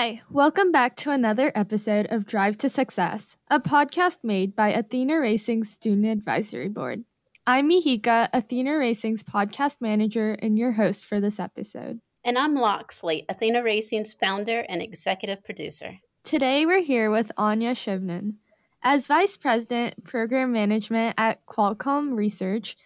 Hi, welcome back to another episode of Drive to Success, a podcast made by Athena Racing's Student Advisory Board. I'm Mihika, Athena Racing's podcast manager and your host for this episode. And I'm Loxley, Athena Racing's founder and executive producer. Today we're here with Anya Shivnan. As Vice President, Program Management at Qualcomm Research,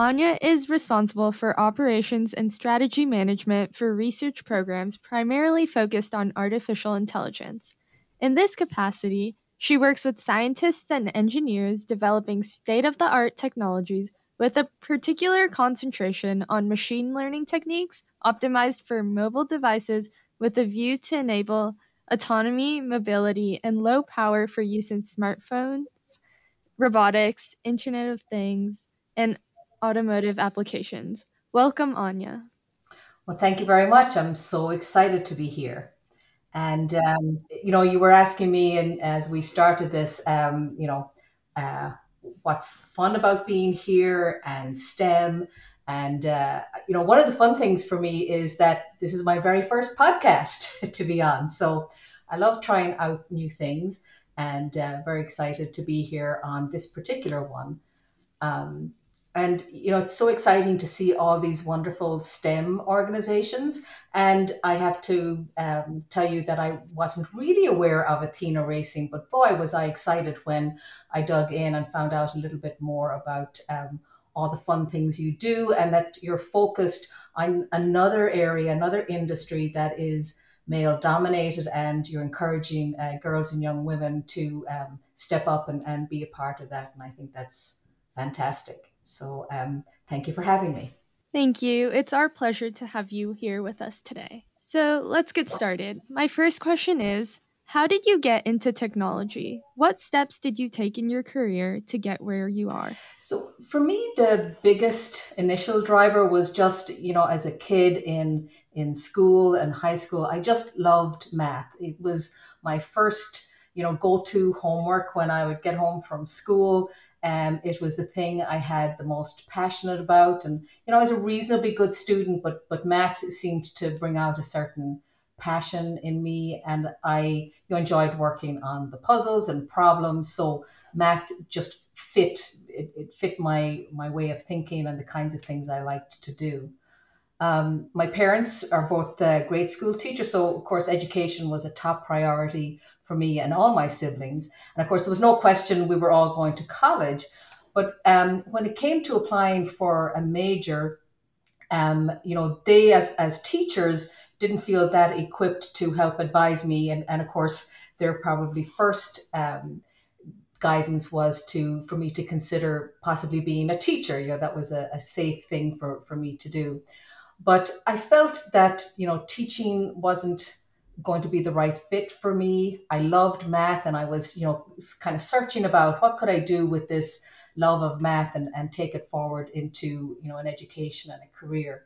Anya is responsible for operations and strategy management for research programs primarily focused on artificial intelligence. In this capacity, she works with scientists and engineers developing state of the art technologies with a particular concentration on machine learning techniques optimized for mobile devices with a view to enable autonomy, mobility, and low power for use in smartphones, robotics, Internet of Things, and automotive applications. Welcome, Anya. Well, thank you very much. I'm so excited to be here. And um, you know, you were asking me, and as we started this, um, you know, uh, what's fun about being here and STEM. And uh, you know, one of the fun things for me is that this is my very first podcast to be on. So I love trying out new things, and uh, very excited to be here on this particular one. Um, and you know it's so exciting to see all these wonderful STEM organizations. And I have to um, tell you that I wasn't really aware of Athena Racing, but boy was I excited when I dug in and found out a little bit more about um, all the fun things you do, and that you're focused on another area, another industry that is male dominated, and you're encouraging uh, girls and young women to um, step up and, and be a part of that. And I think that's fantastic. So um, thank you for having me. Thank you. It's our pleasure to have you here with us today. So let's get started. My first question is How did you get into technology? What steps did you take in your career to get where you are? So, for me, the biggest initial driver was just, you know, as a kid in, in school and high school, I just loved math. It was my first you know, go to homework when I would get home from school. Um, it was the thing I had the most passionate about, and you know, I was a reasonably good student, but but math seemed to bring out a certain passion in me, and I you know, enjoyed working on the puzzles and problems. So math just fit it, it fit my my way of thinking and the kinds of things I liked to do. Um, my parents are both uh, grade school teachers, so of course education was a top priority for me and all my siblings. And of course, there was no question we were all going to college. But um, when it came to applying for a major, um, you know, they as, as teachers didn't feel that equipped to help advise me. And, and of course, their probably first um, guidance was to for me to consider possibly being a teacher. You know, that was a, a safe thing for, for me to do. But I felt that, you know, teaching wasn't going to be the right fit for me. I loved math and I was, you know, kind of searching about what could I do with this love of math and, and take it forward into, you know, an education and a career.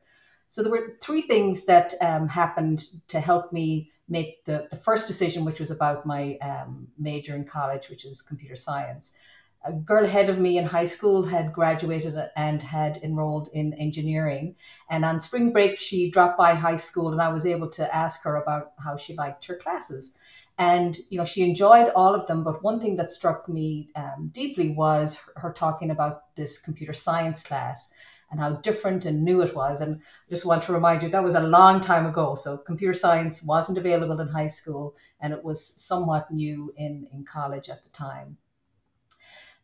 So there were three things that um, happened to help me make the, the first decision, which was about my um, major in college, which is computer science a girl ahead of me in high school had graduated and had enrolled in engineering. And on spring break, she dropped by high school, and I was able to ask her about how she liked her classes. And you know, she enjoyed all of them, but one thing that struck me um, deeply was her, her talking about this computer science class and how different and new it was. And I just want to remind you that was a long time ago. So computer science wasn't available in high school, and it was somewhat new in in college at the time.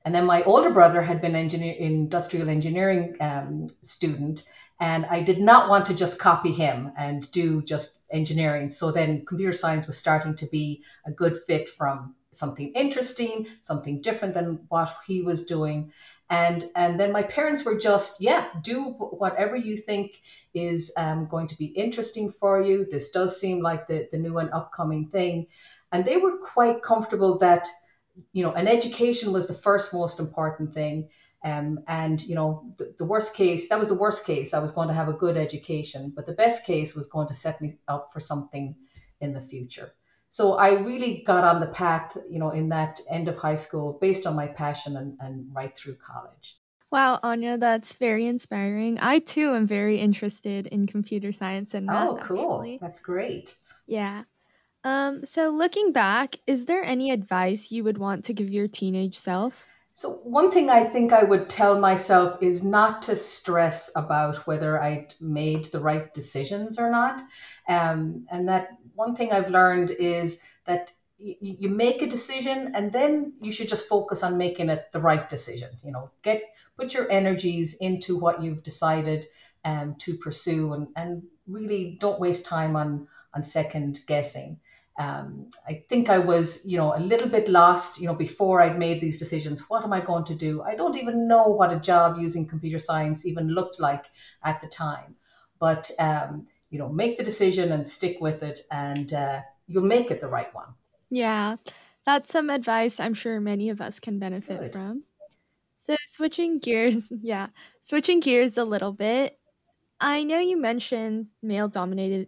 And then my older brother had been engineer, industrial engineering um, student, and I did not want to just copy him and do just engineering. So then computer science was starting to be a good fit from something interesting, something different than what he was doing. And, and then my parents were just, yeah, do whatever you think is um, going to be interesting for you. This does seem like the, the new and upcoming thing. And they were quite comfortable that you know, an education was the first most important thing. Um, and you know, the, the worst case, that was the worst case. I was going to have a good education, but the best case was going to set me up for something in the future. So I really got on the path, you know, in that end of high school based on my passion and, and right through college. Wow, Anya, that's very inspiring. I too am very interested in computer science and math. Oh, cool. Actually. That's great. Yeah. Um, so looking back, is there any advice you would want to give your teenage self? So, one thing I think I would tell myself is not to stress about whether I'd made the right decisions or not. Um, and that one thing I've learned is that you, you make a decision and then you should just focus on making it the right decision. You know, get put your energies into what you've decided um, to pursue and, and really don't waste time on, on second guessing um, I think I was, you know, a little bit lost, you know, before I'd made these decisions. What am I going to do? I don't even know what a job using computer science even looked like at the time. But, um, you know, make the decision and stick with it, and uh, you'll make it the right one. Yeah, that's some advice I'm sure many of us can benefit Good. from. So, switching gears, yeah, switching gears a little bit. I know you mentioned male dominated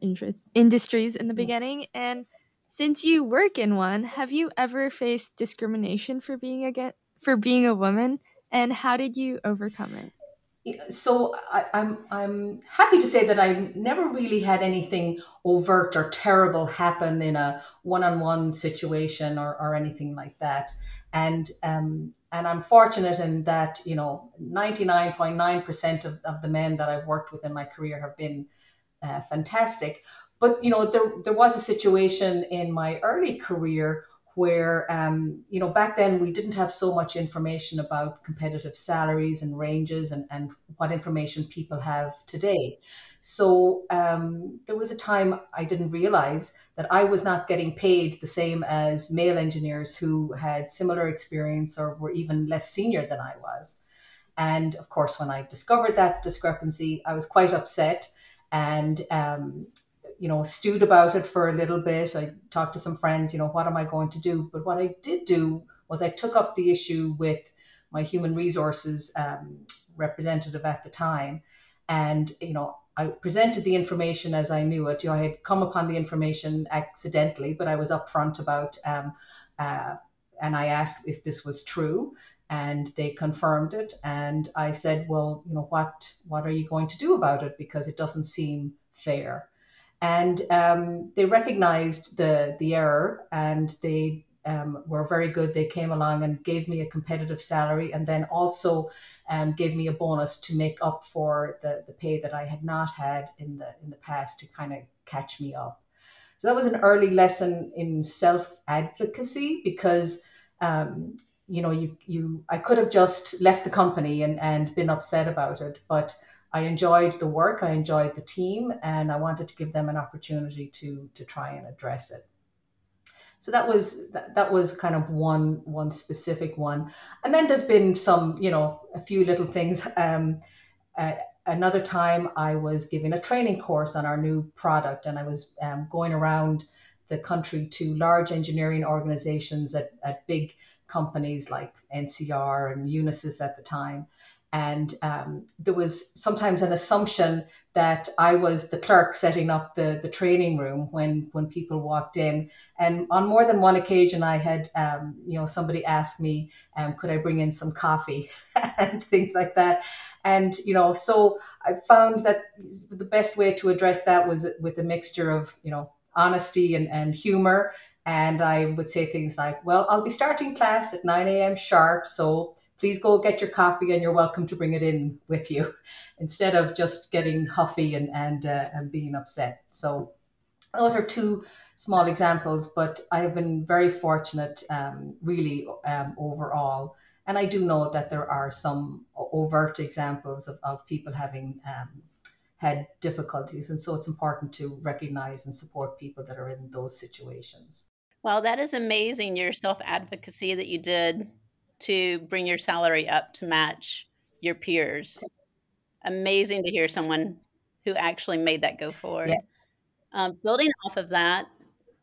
industries in the beginning, and since you work in one, have you ever faced discrimination for being a for being a woman, and how did you overcome it? So I, I'm I'm happy to say that I've never really had anything overt or terrible happen in a one-on-one situation or, or anything like that, and um, and I'm fortunate in that you know 99.9% of, of the men that I've worked with in my career have been uh, fantastic. But you know, there there was a situation in my early career where um, you know back then we didn't have so much information about competitive salaries and ranges and, and what information people have today. So um, there was a time i didn't realize that i was not getting paid the same as male engineers who had similar experience or were even less senior than i was. And of course when i discovered that discrepancy i was quite upset and um, you know, stewed about it for a little bit. I talked to some friends, you know, what am I going to do? But what I did do was I took up the issue with my human resources um, representative at the time. And, you know, I presented the information as I knew it. You know, I had come upon the information accidentally, but I was upfront about, um, uh, and I asked if this was true, and they confirmed it. And I said, well, you know, what what are you going to do about it? Because it doesn't seem fair and um, they recognized the the error and they um, were very good. They came along and gave me a competitive salary and then also um, gave me a bonus to make up for the, the pay that I had not had in the in the past to kind of catch me up. So that was an early lesson in self advocacy because um, you know you you I could have just left the company and and been upset about it, but I enjoyed the work, I enjoyed the team, and I wanted to give them an opportunity to to try and address it. So that was that, that was kind of one one specific one, and then there's been some you know a few little things. Um, uh, another time I was giving a training course on our new product, and I was um, going around the country to large engineering organizations at, at big companies like NCR and Unisys at the time and um, there was sometimes an assumption that I was the clerk setting up the, the training room when when people walked in. And on more than one occasion, I had um, you know somebody asked me, um, could I bring in some coffee and things like that. And you know, so I found that the best way to address that was with a mixture of you know honesty and, and humor. And I would say things like, well, I'll be starting class at 9 a.m. sharp, so please go get your coffee and you're welcome to bring it in with you. Instead of just getting huffy and and, uh, and being upset. So those are two small examples but i have been very fortunate um, really um, overall. And i do know that there are some overt examples of, of people having um, had difficulties. And so it's important to recognize and support people that are in those situations well that is amazing your self advocacy that you did to bring your salary up to match your peers. Amazing to hear someone who actually made that go forward. Yeah. Um, building off of that,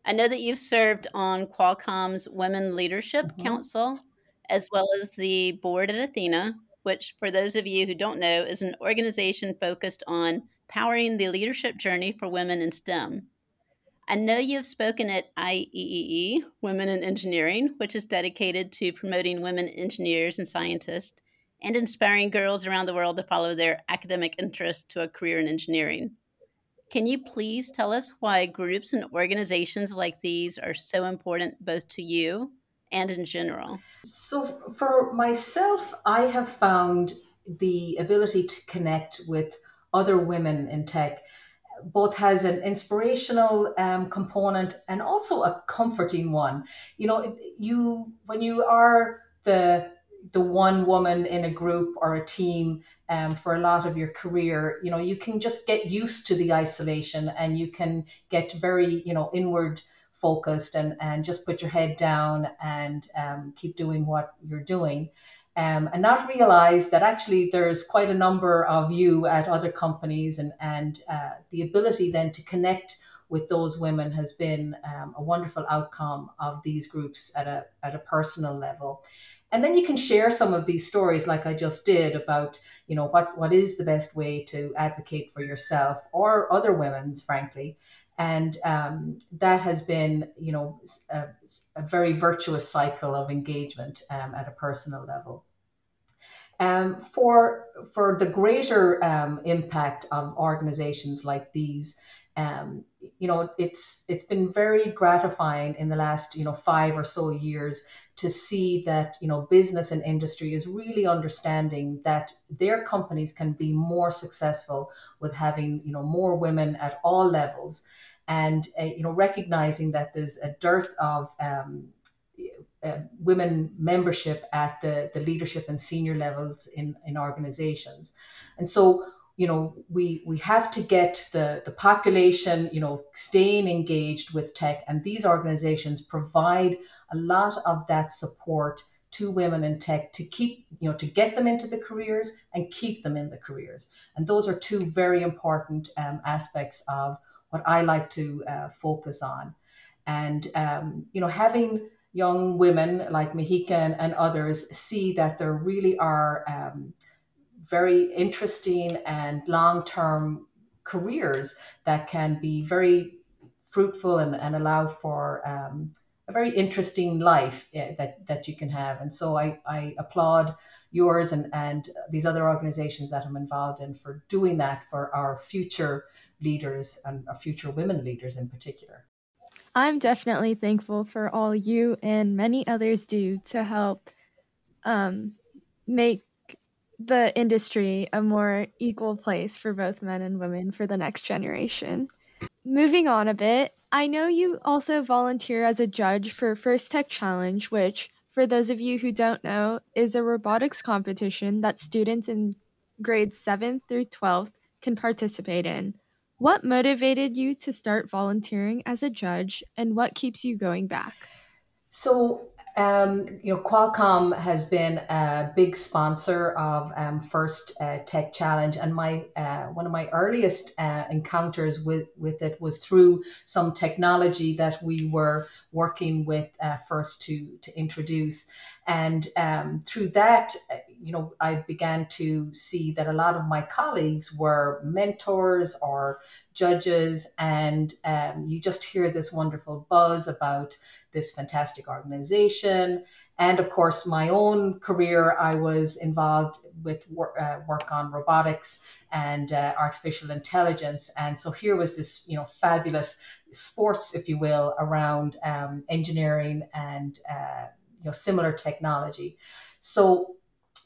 I know that you've served on Qualcomm's Women Leadership mm-hmm. Council as well as the board at Athena, which, for those of you who don't know, is an organization focused on powering the leadership journey for women in STEM. I know you've spoken at IEEE, Women in Engineering, which is dedicated to promoting women engineers and scientists and inspiring girls around the world to follow their academic interest to a career in engineering. Can you please tell us why groups and organizations like these are so important both to you and in general? So, for myself, I have found the ability to connect with other women in tech both has an inspirational um, component and also a comforting one. You know, you when you are the the one woman in a group or a team um, for a lot of your career, you know, you can just get used to the isolation and you can get very, you know, inward focused and, and just put your head down and um, keep doing what you're doing. Um, and not realize that actually there's quite a number of you at other companies and, and uh, the ability then to connect with those women has been um, a wonderful outcome of these groups at a, at a personal level. And then you can share some of these stories like i just did about you know what what is the best way to advocate for yourself or other women's frankly and um, that has been you know a, a, very virtuous cycle of engagement um, at a personal level. Um, for for the greater um, impact of organizations like these um, you know it's it's been very gratifying in the last you know five or so years to see that you know business and industry is really understanding that their companies can be more successful with having you know more women at all levels and uh, you know recognizing that there's a dearth of um, uh, women membership at the, the leadership and senior levels in, in organizations. And so, you know, we, we have to get the, the population, you know, staying engaged with tech. And these organizations provide a lot of that support to women in tech to keep, you know, to get them into the careers and keep them in the careers. And those are two very important um, aspects of what I like to uh, focus on. And, um, you know, having young women like Mahika and, and others see that there really are um, very interesting and long term careers that can be very fruitful and, and allow for um, a very interesting life yeah, that, that you can have. And so I, I applaud yours and, and these other organizations that I'm involved in for doing that for our future leaders and our future women leaders in particular. I'm definitely thankful for all you and many others do to help um, make the industry a more equal place for both men and women for the next generation. Moving on a bit, I know you also volunteer as a judge for First Tech Challenge, which, for those of you who don't know, is a robotics competition that students in grades 7th through 12th can participate in. What motivated you to start volunteering as a judge and what keeps you going back? So, um, you know, Qualcomm has been a big sponsor of um, First uh, Tech Challenge, and my uh, one of my earliest uh, encounters with with it was through some technology that we were working with uh, First to to introduce, and um, through that, you know, I began to see that a lot of my colleagues were mentors or judges, and um, you just hear this wonderful buzz about this fantastic organization. And of course, my own career, I was involved with work, uh, work on robotics and uh, artificial intelligence. And so here was this, you know, fabulous sports, if you will, around um, engineering and uh, you know similar technology. So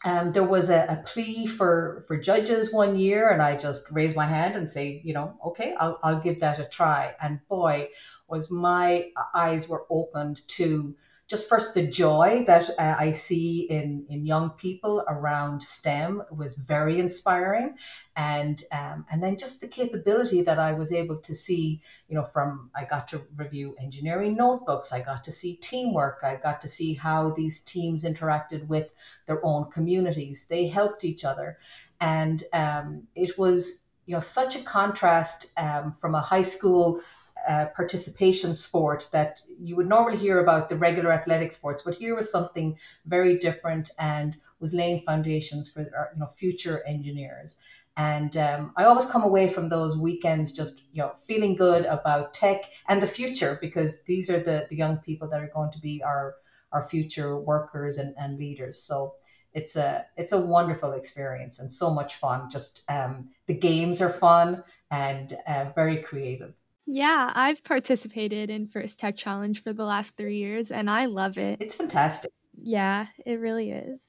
um, there was a, a, plea for for judges one year, and I just raised my hand and say, you know, okay, I'll I'll give that a try. And boy, was my eyes were opened to just first the joy that uh, I see in in young people around STEM was very inspiring, and um, and then just the capability that I was able to see, you know, from I got to review engineering notebooks, I got to see teamwork, I got to see how these teams interacted with their own communities, they helped each other, and um, it was you know such a contrast um, from a high school uh, participation sport that you would normally hear about the regular athletic sports, but here was something very different and was laying foundations for you know future engineers. And um, I always come away from those weekends just you know feeling good about tech and the future because these are the, the young people that are going to be our our future workers and, and leaders. So it's a it's a wonderful experience and so much fun. Just um, the games are fun and uh, very creative. Yeah, I've participated in First Tech Challenge for the last three years and I love it. It's fantastic. Yeah, it really is.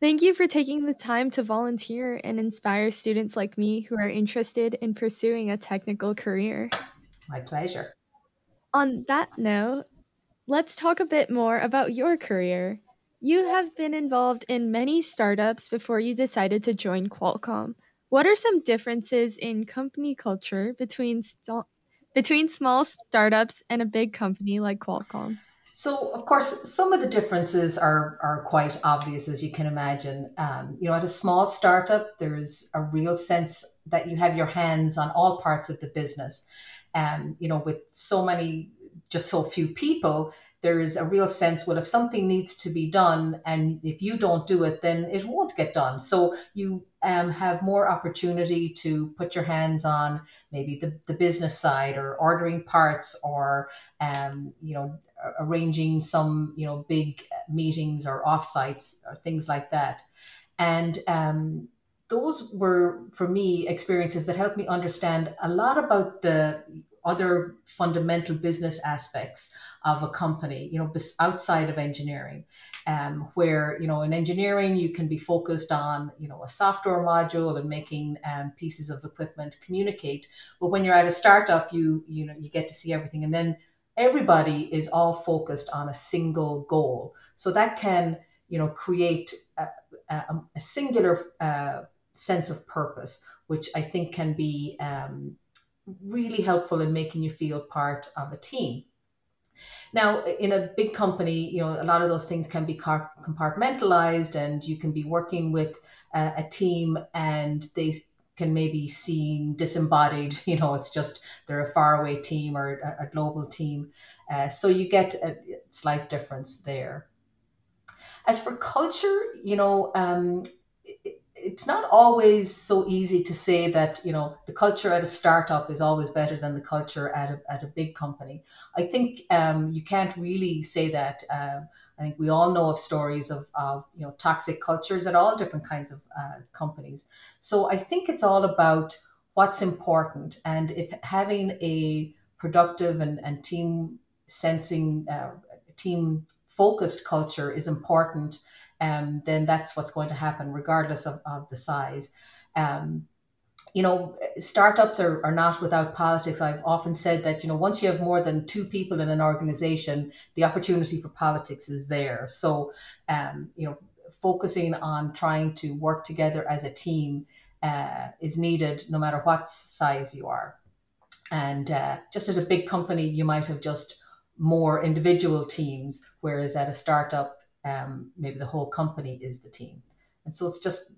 Thank you for taking the time to volunteer and inspire students like me who are interested in pursuing a technical career. My pleasure. On that note, let's talk a bit more about your career. You have been involved in many startups before you decided to join Qualcomm. What are some differences in company culture between st- between small startups and a big company like Qualcomm? So, of course, some of the differences are are quite obvious, as you can imagine. Um, you know, at a small startup, there's a real sense that you have your hands on all parts of the business. Um, you know, with so many, just so few people, there's a real sense well if something needs to be done and if you don't do it then it won't get done. So you um, have more opportunity to put your hands on maybe the, the business side or ordering parts or um, you know arranging some you know big meetings or offsites or things like that. And um, those were for me experiences that helped me understand a lot about the other fundamental business aspects of a company, you know, outside of engineering, um, where, you know, in engineering, you can be focused on, you know, a software module and making um, pieces of equipment communicate. But when you're at a startup, you, you know, you get to see everything. And then everybody is all focused on a single goal. So that can, you know, create a, a, a singular uh, sense of purpose, which I think can be um, really helpful in making you feel part of a team. Now, in a big company, you know, a lot of those things can be compartmentalized, and you can be working with a, a team, and they can maybe seem disembodied. You know, it's just they're a faraway team or a, a global team. Uh, so you get a slight difference there. As for culture, you know, um, it's not always so easy to say that you know the culture at a startup is always better than the culture at a, at a big company. I think um, you can't really say that um, i think we all know of stories of, of you know toxic cultures at all different kinds of uh, companies. So i think it's all about what's important and if having a productive and, and team sensing uh, team focused culture is important um, then that's what's going to happen regardless of, of the size. Um, you know, startups are, are not without politics. I've often said that, you know, once you have more than two people in an organization, the opportunity for politics is there. So, um, you know, focusing on trying to work together as a team uh, is needed no matter what size you are. And uh, just at a big company, you might have just more individual teams, whereas at a startup, um, maybe the whole company is the team. And so it's just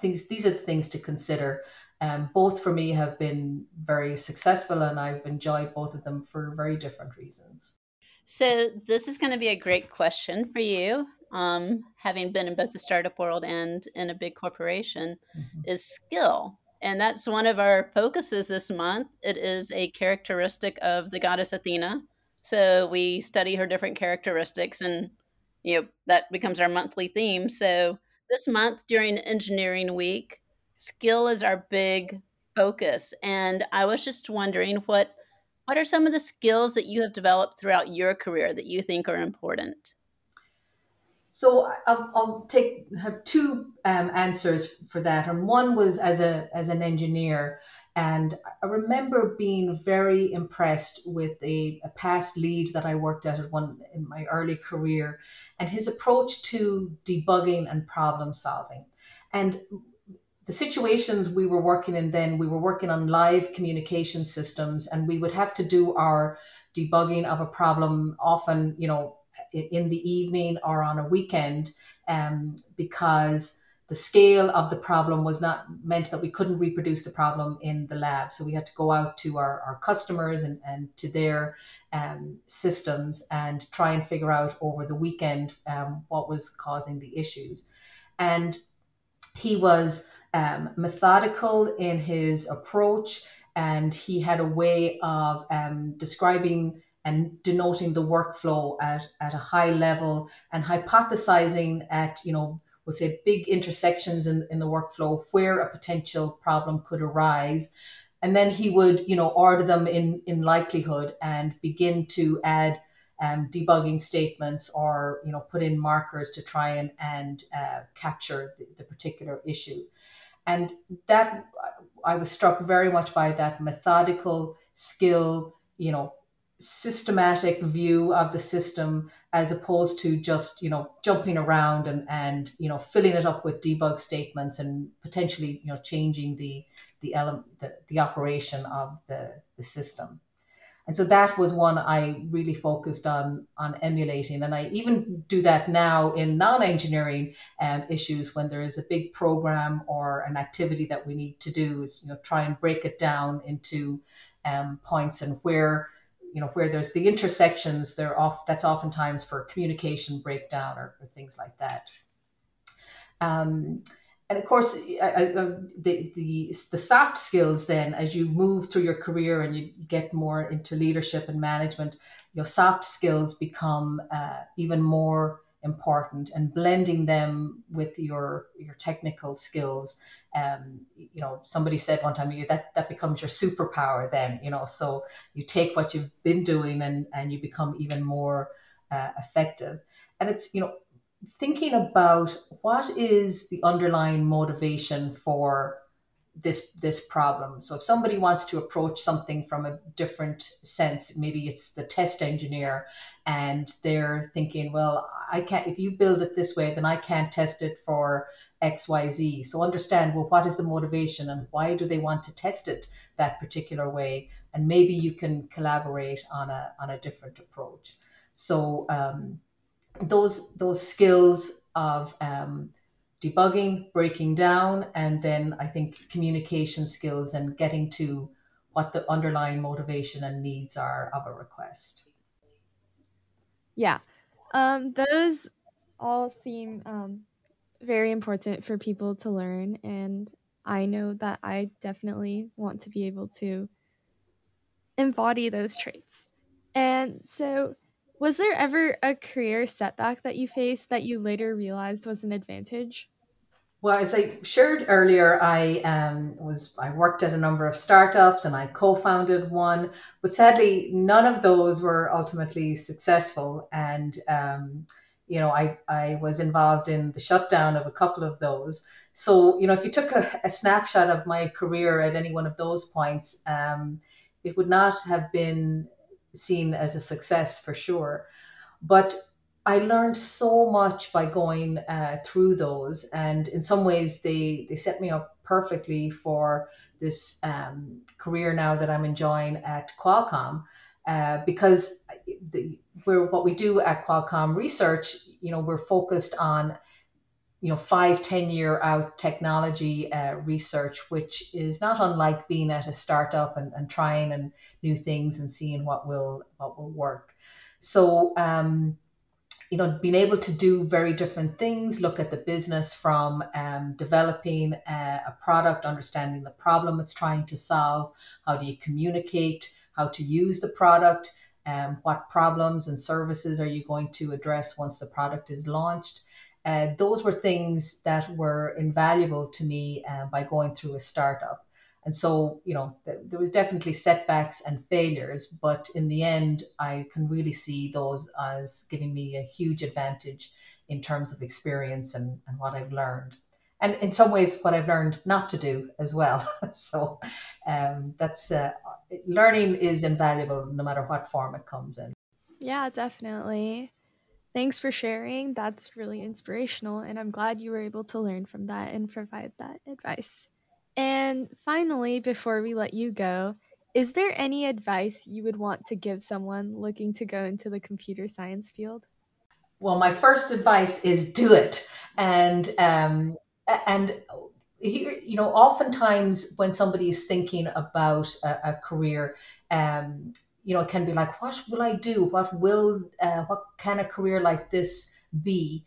things, these are the things to consider. Um, both for me have been very successful and I've enjoyed both of them for very different reasons. So, this is going to be a great question for you, um, having been in both the startup world and in a big corporation, mm-hmm. is skill. And that's one of our focuses this month. It is a characteristic of the goddess Athena. So, we study her different characteristics and you know that becomes our monthly theme. So this month during engineering week skill is our big focus. And i was just wondering what what are some of the skills that you have developed throughout your career that you think are important? So I'll, I'll take have two um, answers for that. And one was as a as an engineer and I remember being very impressed with a, a, past lead that I worked at at one in my early career and his approach to debugging and problem solving. And the situations we were working in then, we were working on live communication systems and we would have to do our debugging of a problem often, you know, in the evening or on a weekend um, because the scale of the problem was not meant that we couldn't reproduce the problem in the lab. So we had to go out to our, our customers and, and to their um, systems and try and figure out over the weekend um, what was causing the issues. And he was um, methodical in his approach and he had a way of um, describing and denoting the workflow at, at a high level and hypothesizing at, you know, we'll say big intersections in, in the workflow where a potential problem could arise and then he would, you know, order them in in likelihood and begin to add um, debugging statements or you know put in markers to try and and uh, capture the, the particular issue. And that I was struck very much by that methodical skill, you know, systematic view of the system as opposed to just you know jumping around and and you know filling it up with debug statements and potentially you know changing the the element the, the operation of the the system and so that was one I really focused on on emulating, and I even do that now in non-engineering um, issues when there is a big program or an activity that we need to do. Is you know try and break it down into um, points and where you know where there's the intersections. There off that's oftentimes for communication breakdown or, or things like that. Um, and of course, I, the, the the soft skills then, as you move through your career and you get more into leadership and management, your soft skills become uh, even more important, and blending them with your your technical skills. Um, you know, somebody said one time, you that that becomes your superpower. Then, you know, so you take what you've been doing and and you become even more uh, effective. And it's you know thinking about what is the underlying motivation for this this problem. So if somebody wants to approach something from a different sense maybe it's the test engineer and they're thinking well i can't if you build it this way then i can't test it for xyz so understand well what is the motivation and why do they want to test it that particular way? And maybe you can collaborate on a on a different approach. So um, those those skills of um, debugging, breaking down, and then I think communication skills and getting to what the underlying motivation and needs are of a request. Yeah, um, those all seem um, very important for people to learn, and I know that I definitely want to be able to embody those traits. And so, was there ever a career setback that you faced that you later realized was an advantage? Well, as I shared earlier, I um, was I worked at a number of startups and I co-founded one, but sadly, none of those were ultimately successful. And um, you know, I I was involved in the shutdown of a couple of those. So you know, if you took a, a snapshot of my career at any one of those points, um, it would not have been seen as a success for sure. But I learned so much by going uh, through those, and in some ways, they they set me up perfectly for this um, career now that I'm enjoying at Qualcomm. Uh, because the, we're, what we do at Qualcomm Research, you know, we're focused on you know five ten year out technology uh, research which is not unlike being at a startup and, and trying and new things and seeing what will what will work so um, you know being able to do very different things look at the business from um, developing a, a product understanding the problem it's trying to solve how do you communicate how to use the product um, what problems and services are you going to address once the product is launched uh, those were things that were invaluable to me uh, by going through a startup. And so, you know, th- there was definitely setbacks and failures, but in the end, I can really see those as giving me a huge advantage in terms of experience and, and what I've learned. And in some ways, what I've learned not to do as well. so um, that's uh, learning is invaluable no matter what form it comes in. Yeah, definitely. Thanks for sharing. That's really inspirational, and I'm glad you were able to learn from that and provide that advice. And finally, before we let you go, is there any advice you would want to give someone looking to go into the computer science field? Well, my first advice is do it, and um, and here, you know, oftentimes when somebody is thinking about a, a career, um, you know, it can be like, what will I do? What will, uh, what can a career like this be?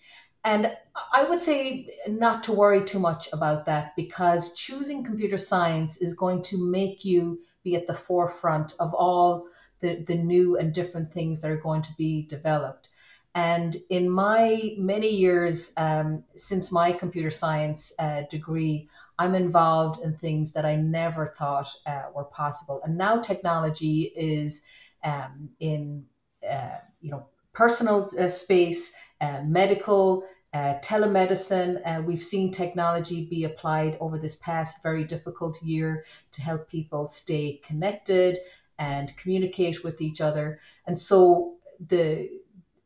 And I would say not to worry too much about that because choosing computer science is going to make you be at the forefront of all the, the new and different things that are going to be developed. And in my many years um, since my computer science uh, degree, I'm involved in things that I never thought uh, were possible. And now technology is um, in, uh, you know, personal uh, space, uh, medical, uh, telemedicine. Uh, we've seen technology be applied over this past very difficult year to help people stay connected and communicate with each other. And so the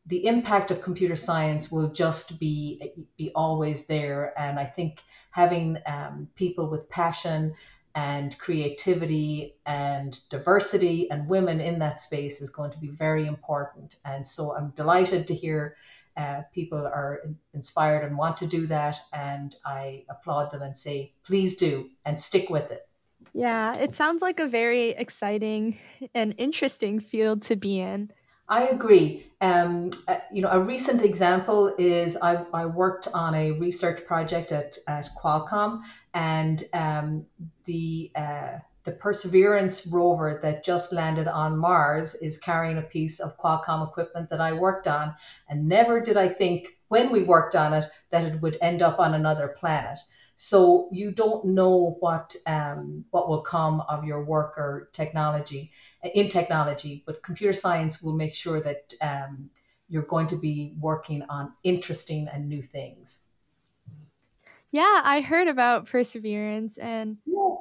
the impact of computer science will just be be always there. And I think having um, people with passion and creativity and diversity and women in that space is going to be very important. And so I'm delighted to hear uh, people are inspired and want to do that. And I applaud them and say, please do and stick with it. Yeah, it sounds like a very exciting and interesting field to be in. I agree. Um, uh, you know, a recent example is I, I worked on a research project at, at Qualcomm, and um, the uh, the Perseverance rover that just landed on Mars is carrying a piece of Qualcomm equipment that I worked on, and never did I think when we worked on it that it would end up on another planet. So you don't know what um, what will come of your work or technology in technology, but computer science will make sure that um, you're going to be working on interesting and new things. Yeah, I heard about Perseverance and yeah.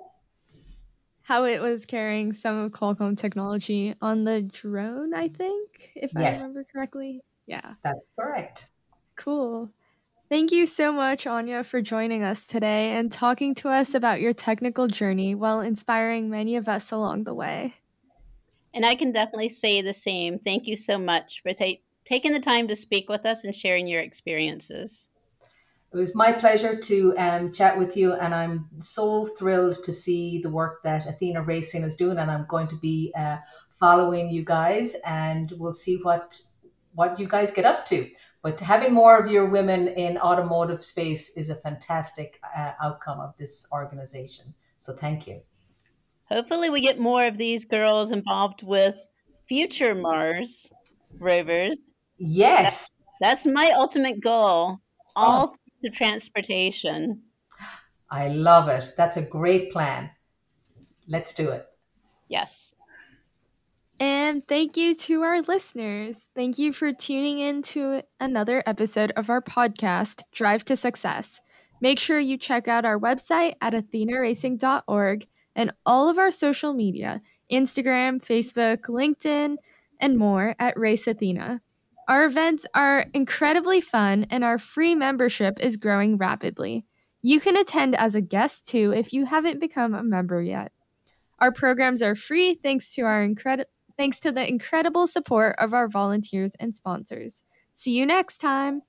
How it was carrying some of Qualcomm technology on the drone, I think, if yes. I remember correctly. Yeah. That's correct. Cool. Thank you so much, Anya, for joining us today and talking to us about your technical journey while inspiring many of us along the way. And I can definitely say the same. Thank you so much for ta- taking the time to speak with us and sharing your experiences. It was my pleasure to um, chat with you, and I'm so thrilled to see the work that Athena Racing is doing. And I'm going to be uh, following you guys, and we'll see what what you guys get up to. But having more of your women in automotive space is a fantastic uh, outcome of this organization. So thank you. Hopefully, we get more of these girls involved with future Mars rovers. Yes. That's, that's my ultimate goal. All oh. To transportation. I love it. That's a great plan. Let's do it. Yes. And thank you to our listeners. Thank you for tuning in to another episode of our podcast, Drive to Success. Make sure you check out our website at athenaracing.org and all of our social media Instagram, Facebook, LinkedIn, and more at Race Athena. Our events are incredibly fun, and our free membership is growing rapidly. You can attend as a guest too if you haven't become a member yet. Our programs are free thanks to our incredible thanks to the incredible support of our volunteers and sponsors. See you next time.